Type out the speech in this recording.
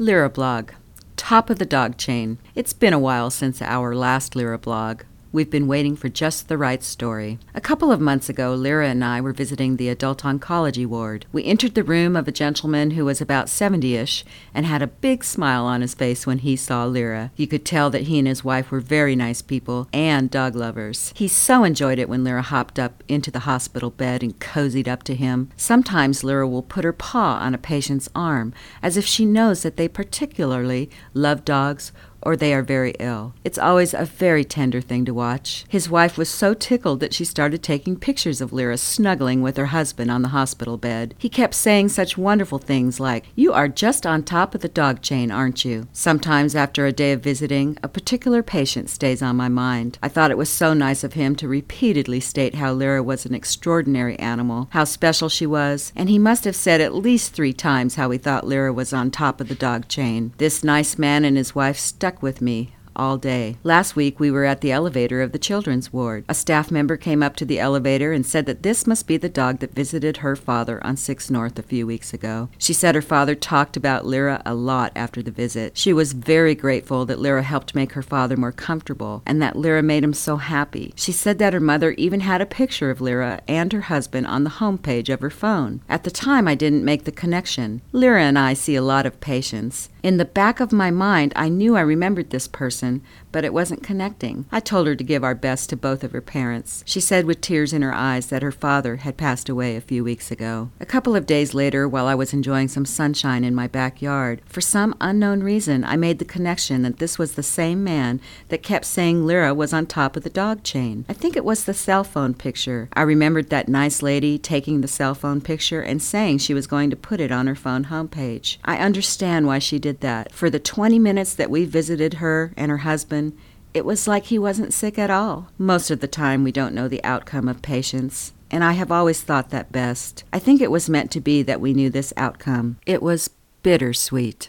Lira blog. Top of the dog chain. It's been a while since our last Lira blog. We've been waiting for just the right story. A couple of months ago, Lira and I were visiting the adult oncology ward. We entered the room of a gentleman who was about 70 ish and had a big smile on his face when he saw Lira. You could tell that he and his wife were very nice people and dog lovers. He so enjoyed it when Lira hopped up into the hospital bed and cozied up to him. Sometimes Lira will put her paw on a patient's arm as if she knows that they particularly love dogs or they are very ill. It's always a very tender thing to watch. His wife was so tickled that she started taking pictures of Lira snuggling with her husband on the hospital bed. He kept saying such wonderful things like, You are just on top of the dog chain, aren't you? Sometimes after a day of visiting, a particular patient stays on my mind. I thought it was so nice of him to repeatedly state how Lira was an extraordinary animal, how special she was, and he must have said at least three times how he thought Lira was on top of the dog chain. This nice man and his wife stuck stuck with me all day. Last week, we were at the elevator of the children's ward. A staff member came up to the elevator and said that this must be the dog that visited her father on 6 North a few weeks ago. She said her father talked about Lira a lot after the visit. She was very grateful that Lira helped make her father more comfortable and that Lira made him so happy. She said that her mother even had a picture of Lira and her husband on the home page of her phone. At the time, I didn't make the connection. Lira and I see a lot of patients. In the back of my mind, I knew I remembered this person, but it wasn't connecting. I told her to give our best to both of her parents. She said with tears in her eyes that her father had passed away a few weeks ago. A couple of days later, while I was enjoying some sunshine in my backyard, for some unknown reason, I made the connection that this was the same man that kept saying Lira was on top of the dog chain. I think it was the cell phone picture. I remembered that nice lady taking the cell phone picture and saying she was going to put it on her phone homepage. I understand why she did that. For the 20 minutes that we visited her and her husband, it was like he wasn't sick at all. Most of the time, we don't know the outcome of patients, and I have always thought that best. I think it was meant to be that we knew this outcome. It was bittersweet.